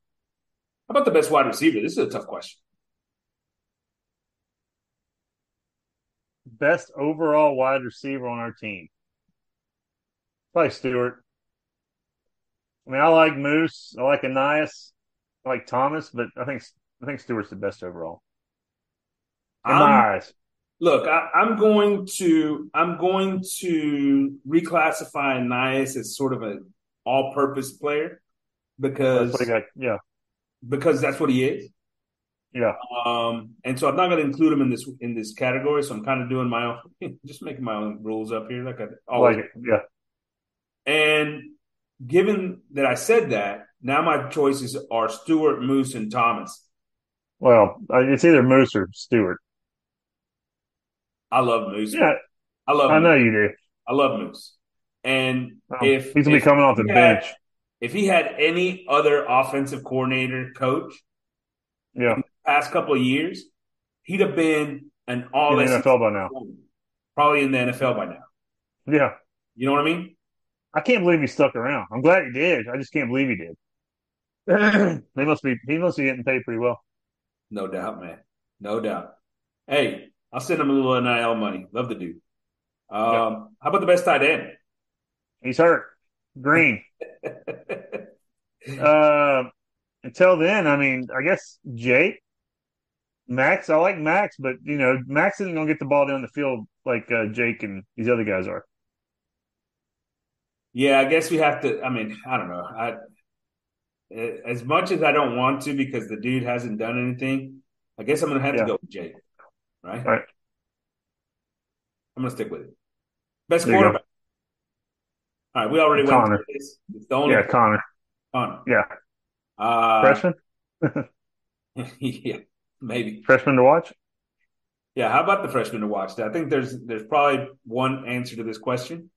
How about the best wide receiver? This is a tough question. Best overall wide receiver on our team. Probably Stewart. I mean, I like Moose. I like Ainias. I like Thomas, but I think I think Stewart's the best overall. In um, my eyes. Look, I, am going to I'm going to reclassify Ainias as sort of an all-purpose player because got, yeah, because that's what he is. Yeah. Um, and so I'm not going to include him in this in this category. So I'm kind of doing my own, just making my own rules up here, like I always. Like yeah. And given that I said that, now my choices are Stewart, Moose, and Thomas. Well, it's either Moose or Stewart. I love Moose. Yeah, I love. I Moose. know you do. I love Moose. And um, if he's gonna be coming off the bench, had, if he had any other offensive coordinator coach, yeah, past couple of years, he'd have been an all in the NFL by now. Probably in the NFL by now. Yeah, you know what I mean. I can't believe he stuck around. I'm glad he did. I just can't believe he did. they must be he must be getting paid pretty well. No doubt, man. No doubt. Hey, I'll send him a little NIL money. Love the dude. Um, yep. How about the best tight end? He's hurt. Green. uh, until then, I mean, I guess Jake, Max. I like Max, but you know, Max isn't gonna get the ball down the field like uh, Jake and these other guys are. Yeah, I guess we have to. I mean, I don't know. I as much as I don't want to because the dude hasn't done anything. I guess I'm gonna have Yeah. to go with Jake. Right? Right. I'm gonna stick with it. Best There quarterback. All right, we already went Connor. through this. It's the only Yeah, Connor. Connor. Yeah. Uh, Freshman? yeah, maybe. Freshman to watch? Yeah, how about the freshman to watch? I think there's there's probably one answer to this question.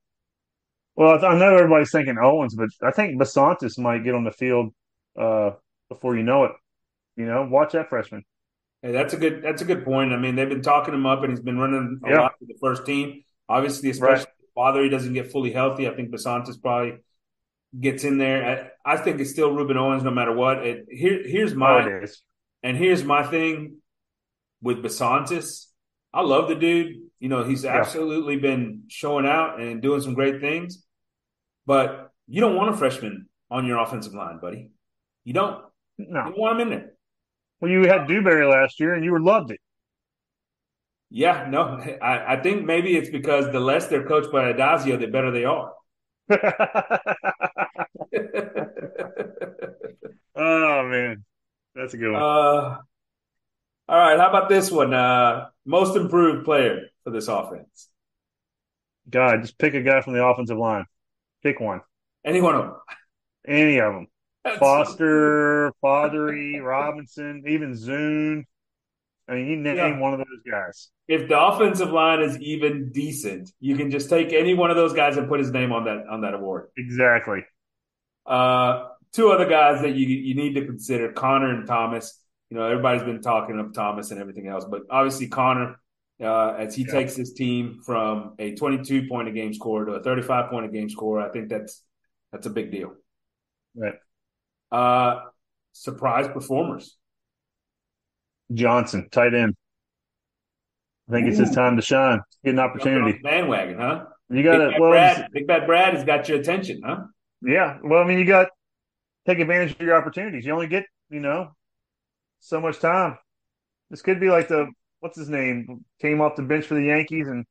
Well, I know everybody's thinking Owens, but I think Bisontis might get on the field uh, before you know it. You know, watch that freshman. Hey, that's a good that's a good point. I mean, they've been talking him up, and he's been running a Yeah. lot for the first team. Obviously, especially if father, he doesn't get fully healthy. I think Bisontis probably gets in there. I, I think it's still Rueben Owens, no matter what. It, here, here's Oh, my is. and here's my thing with Bisontis. I love the dude. You know, he's Yeah. absolutely been showing out and doing some great things. But you don't want a freshman on your offensive line, buddy. You don't. You No. don't want him in there. Well, you had Dewberry last year, and you loved it. Yeah, no, I, I think maybe it's because the less they're coached by Addazio, the better they are. oh man, that's a good one. uh, all right, how about this one? Uh, most improved player for this offense. God, just pick a guy from the offensive line. Pick one. Any one of them. Any of them. That's- Foster, Fatheree, Robinson, even Zuhn. I mean, you name Yeah. one of those guys. If the offensive line is even decent, you can just take any one of those guys and put his name on that on that award. Exactly. Uh, two other guys that you you need to consider: Connor and Thomas. You know, everybody's been talking of Thomas and everything else, but obviously Connor, uh, as he Yeah. takes his team from a 22 point a game score to a 35 point a game score, I think that's that's a big deal. Right. Uh, surprise performers. Johnson, tight end. I think it's his time to shine. Get an opportunity. bandwagon, huh? You got it. well, Brad, Big Bad Brad has got your attention, huh? yeah. Well, I mean, you got take advantage of your opportunities. You only get, you know, so much time. This could be like the, what's his name? Came off the bench for the Yankees and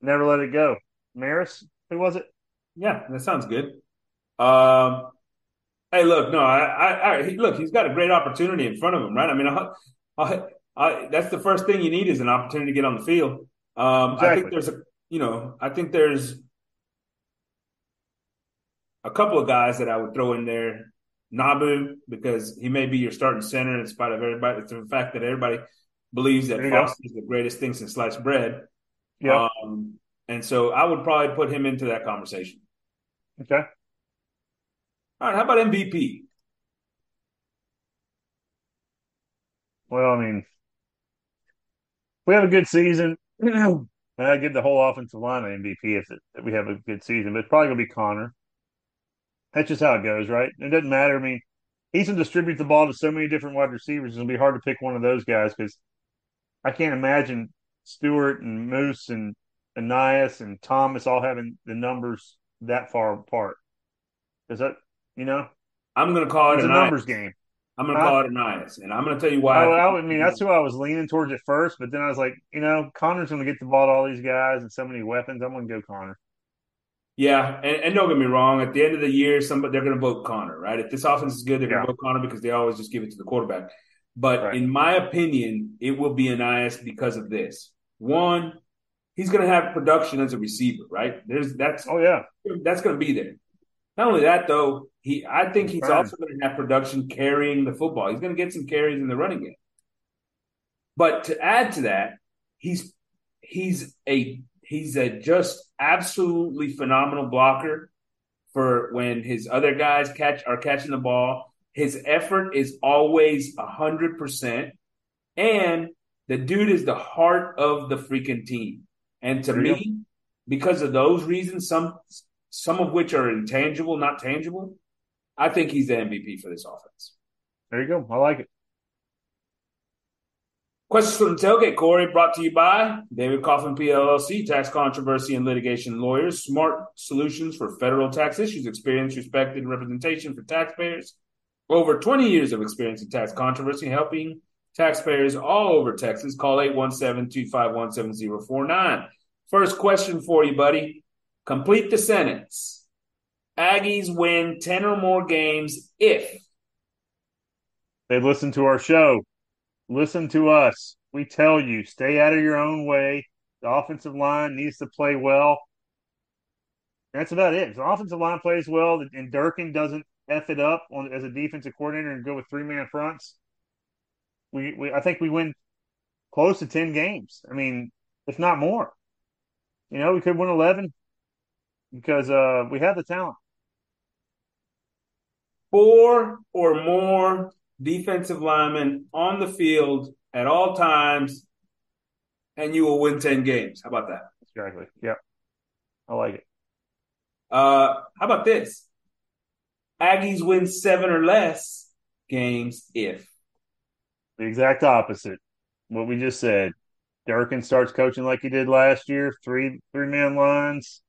never let it go. Maris? Who was it? Yeah, that sounds good. Um, hey, look, no, I, I, I, look, he's got a great opportunity in front of him, right? I mean, I, I, I, that's the first thing you need is an opportunity to get on the field. Um, I think there's a, you know, I think there's a couple of guys that I would throw in there. Nabou, because he may be your starting center in spite of everybody, the fact that everybody believes that There you go. Foster is the greatest thing since sliced bread. Yeah. Um, and so I would probably put him into that conversation. Okay. All right, how about MVP? Well, I mean, we have a good season. I give the whole offensive line an MVP if, it, if we have a good season, but it's probably going to be Connor. That's just how it goes, right? It doesn't matter. I mean, he's going to distribute the ball to so many different wide receivers. It's going to be hard to pick one of those guys because I can't imagine Stewart and Moose and Ainias and Thomas all having the numbers that far apart. Is that, you know, I'm going to call it a numbers game. I'm going to call it Ainias, and I'm going to tell you why. I, I, mean, that's who I was leaning towards at first, but then I was like, you know, Connor's going to get the ball to all these guys and so many weapons. I'm going to go Connor. Yeah, and, and don't get me wrong. At the end of the year, somebody they're going to vote Connor, right? If this offense is good, they're going to vote Connor because they always just give it to the quarterback. But Right. in my opinion, it will be Ainias because of this. One, he's going to have production as a receiver, right? There's that's Oh yeah, that's going to be there. Not only that, though, he I think he's also going to have production carrying the football. He's going to get some carries in the running game. But to add to that, he's he's a he's a just absolutely phenomenal blocker for when his other guys catch are catching the ball. His effort is always a hundred percent, and the dude is the heart of the freaking team. And to me, because of those reasons, some some of which are intangible, not tangible, I think he's the MVP for this offense. there you go. I like it. Questions from the tailgate, Corey, brought to you by David Coffin PLLC, tax controversy and litigation lawyers, smart solutions for federal tax issues, experience, respected representation for taxpayers. Over 20 years of experience in tax controversy, helping taxpayers all over Texas. Call 817-251-7049. First question for you, buddy. Complete the sentence. Aggies win 10 or more games if They listen to our show. Listen to us. We tell you, stay out of your own way. The offensive line needs to play well. That's about it. If the offensive line plays well and Durkin doesn't F it up on as a defensive coordinator and go with three man fronts, we, we I think we win close to ten games. I mean, if not more. You know, we could win eleven because uh, we have the talent. four or more defensive linemen on the field at all times, and you will win 10 games. How about that? Exactly. Yeah. I like it. Uh, how about this? Aggies win seven or less games if. The exact opposite. What we just said. Durkin starts coaching like he did last year, three three man lines.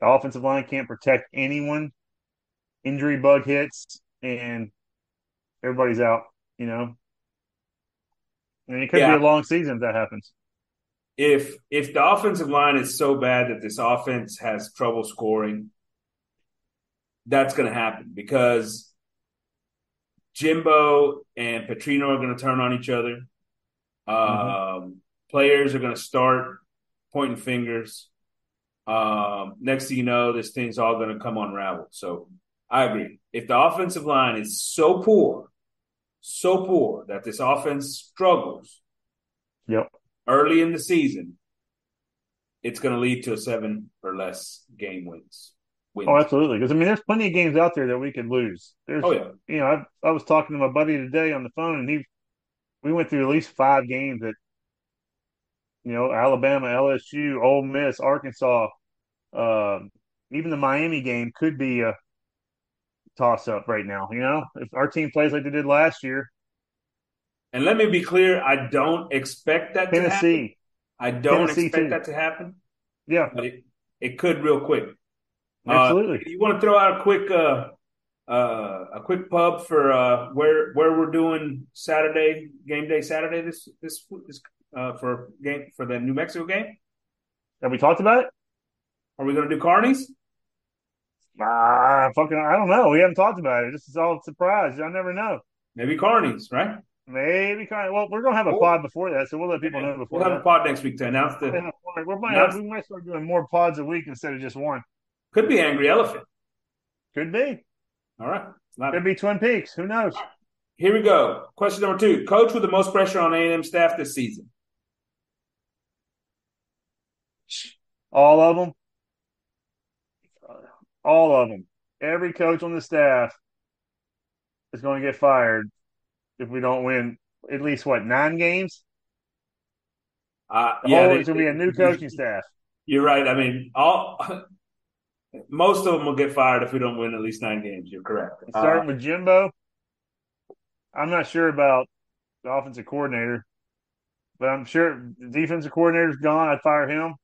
The offensive line can't protect anyone. Injury bug hits and everybody's out, you know. And it could Yeah. be a long season if that happens. If if the offensive line is so bad that this offense has trouble scoring, that's going to happen because Jimbo and Petrino are going to turn on each other. Um, Players are going to start pointing fingers. Um, next thing you know, this thing's all going to come unraveled. So I agree. If the offensive line is so poor, so poor that this offense struggles Yep. early in the season, it's going to lead to a seven or less game wins. Wins. Oh, absolutely. Because I mean, there's plenty of games out there that we could lose. There's, Oh, yeah. you know, I I was talking to my buddy today on the phone, and he, we went through at least five games that, you know, Alabama, LSU, Ole Miss, Arkansas, um, even the Miami game could be a toss up right now. You know, if our team plays like they did last year, And let me be clear, I don't expect that to happen. I don't Tennessee, expect too. that to happen, yeah, but it, it could real quick. Uh, absolutely. you want to throw out a quick uh, uh, a quick pub for uh, where where we're doing Saturday game day Saturday this this this uh, for game for the New Mexico game? Have we talked about it? Are we going to do Carnies? Ah, fucking, I don't know. We haven't talked about it. This is all a surprise. I never know. Maybe Carnies, right? Maybe kind of. Well, we're gonna have a Cool. pod before that, so we'll let people know before We'll have a pod next week to announce the Yeah, we might, we might start doing more pods a week instead of just one. Could be Angry Elephant. Could be. All right, not- Could be Twin Peaks. Who knows? here we go. Question number two: Coach with the most pressure on A and M staff this season. All of them. All of them. Every coach on the staff is going to get fired if we don't win at least what nine games. Uh, The yeah, whole, they- it's going to be a new coaching staff. You're right. I mean, all most of them will get fired if we don't win at least nine games. You're correct. Uh, Starting with Jimbo. I'm not sure about the offensive coordinator, but I'm sure the defensive coordinator's gone. I'd fire him.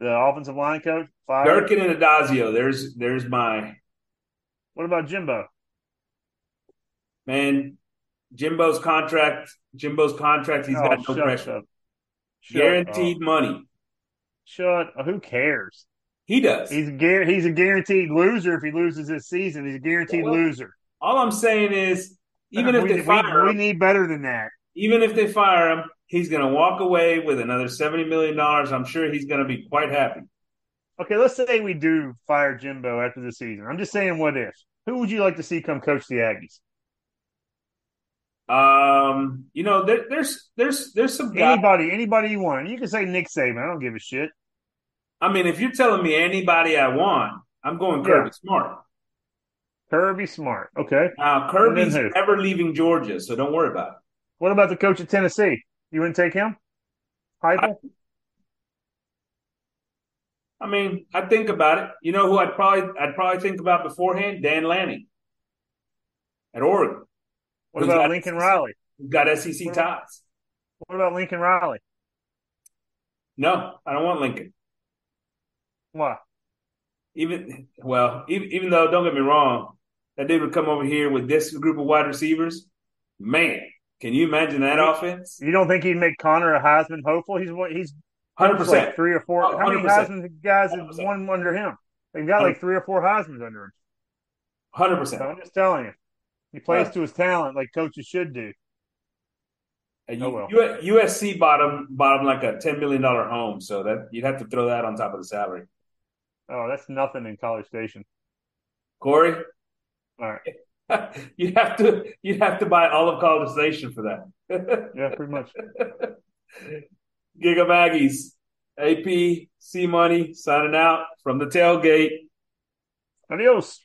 The offensive line coach, fire. Durkin and Addazio. There's there's my What about Jimbo? man. Jimbo's contract. Jimbo's contract. He's Oh, got no pressure. Guaranteed up. money. Shut. Who cares? He does. He's a he's a guaranteed loser if he loses this season. He's a guaranteed Well, loser. all I'm saying is, even if we, they fire we him, need better than that. even if they fire him, he's going to walk away with another seventy million dollars. I'm sure he's going to be quite happy. Okay, let's say we do fire Jimbo after the season. I'm just saying, what if? Who would you like to see come coach the Aggies? Um, you know, there, there's there's there's some guys. Anybody, anybody you want. You can say Nick Saban. I don't give a shit. I mean, if you're telling me anybody I want, I'm going Kirby Smart. Kirby Smart. Okay. Now, Kirby's who? never leaving Georgia, so don't worry about it. What about the coach of Tennessee? You wouldn't take him? Heupel? I mean, I'd think about it. You know who I'd probably I'd probably think about beforehand? Dan Lanning at Oregon. What about Lincoln Riley? Who's got SEC ties? What about Lincoln Riley? No, I don't want Lincoln. Why? Even well, even, even though don't get me wrong, that dude would come over here with this group of wide receivers. Man, can you imagine that offense? You don't think he'd make Connor a Heisman hopeful? He's what he's Hundred like percent. three or four. Oh, How many Heisman guys have 100%. won under him? They've got like three or four Heisman's under him. Hundred So percent. I'm just telling you, he plays to his talent like coaches should do. And Oh, you, well. USC bottom bottom like a ten million dollar home, so that you'd have to throw that on top of the salary. Oh, that's nothing in College Station. Corey, All right. you'd have to you'd have to buy all of College Station for that. Yeah, pretty much. Giga Maggies, AP, C Money, signing out from the tailgate. Adios.